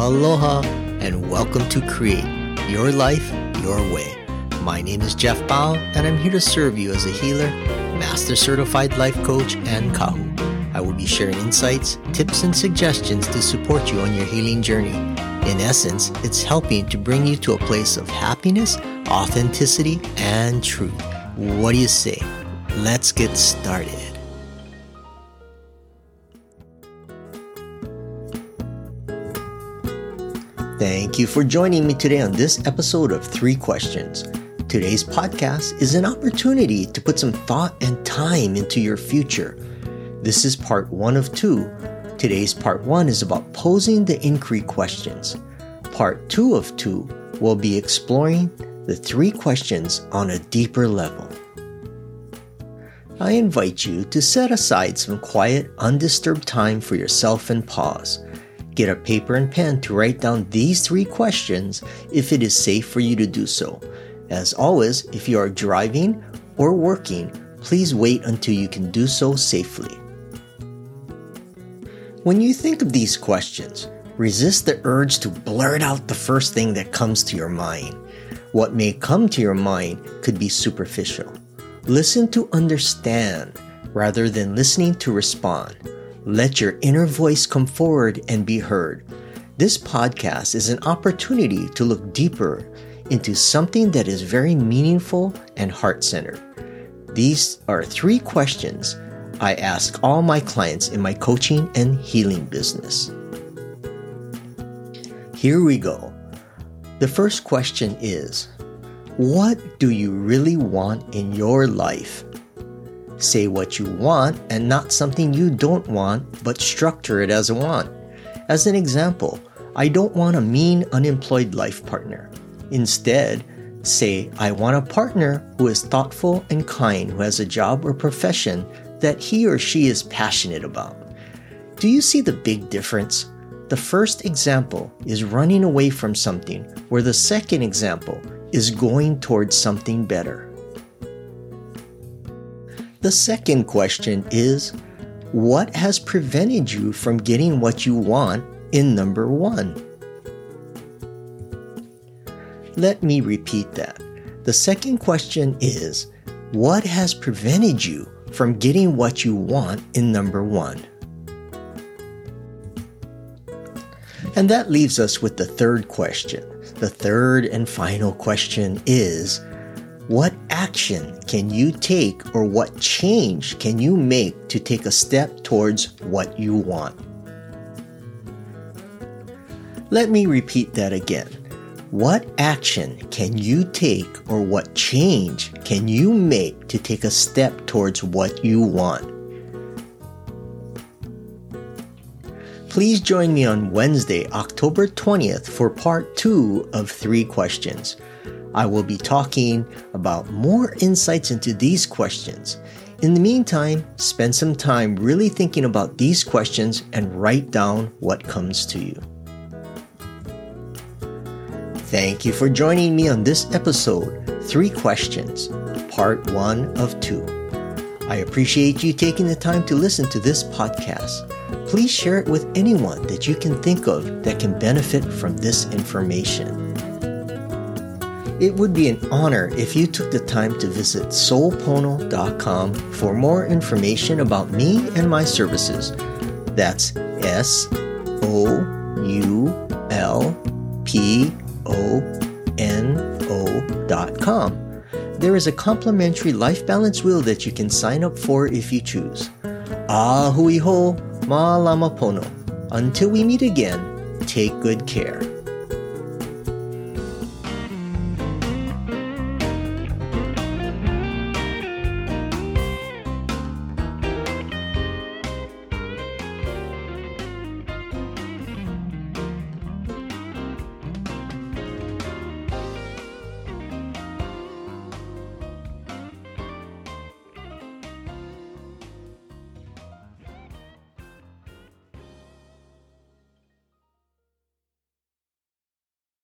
Aloha and welcome to Create Your Life Your Way. My name is Jeff Bao and I'm here to serve you as a healer, master certified life coach, and kahu. I will be sharing insights, tips, and suggestions to support you on your healing journey. In essence, it's helping to bring you to a place of happiness, authenticity, and truth. What do you say? Let's get started. Thank you for joining me today on this episode of Three Questions. Today's podcast is an opportunity to put some thought and time into your future. This is part one of two. Today's part one is about posing the inquiry questions. Part two of two will be exploring the three questions on a deeper level. I invite you to set aside some quiet, undisturbed time for yourself and pause. Get a paper and pen to write down these three questions if it is safe for you to do so. As always, if you are driving or working, please wait until you can do so safely. When you think of these questions, resist the urge to blurt out the first thing that comes to your mind. What may come to your mind could be superficial. Listen to understand rather than listening to respond. Let your inner voice come forward and be heard. This podcast is an opportunity to look deeper into something that is very meaningful and heart centered. These are three questions I ask all my clients in my coaching and healing business. Here we go. The first question is What do you really want in your life? Say what you want and not something you don't want, but structure it as a want. As an example, I don't want a mean, unemployed life partner. Instead, say, I want a partner who is thoughtful and kind, who has a job or profession that he or she is passionate about. Do you see the big difference? The first example is running away from something, where the second example is going towards something better. The second question is What has prevented you from getting what you want in number one? Let me repeat that. The second question is What has prevented you from getting what you want in number one? And that leaves us with the third question. The third and final question is what action can you take or what change can you make to take a step towards what you want? Let me repeat that again. What action can you take or what change can you make to take a step towards what you want? Please join me on Wednesday, October 20th for part two of three questions. I will be talking about more insights into these questions. In the meantime, spend some time really thinking about these questions and write down what comes to you. Thank you for joining me on this episode, Three Questions, Part 1 of 2. I appreciate you taking the time to listen to this podcast. Please share it with anyone that you can think of that can benefit from this information. It would be an honor if you took the time to visit soulpono.com for more information about me and my services. That's S O U L P O N O.com. There is a complimentary life balance wheel that you can sign up for if you choose. Ahui ho, ma lama pono. Until we meet again, take good care.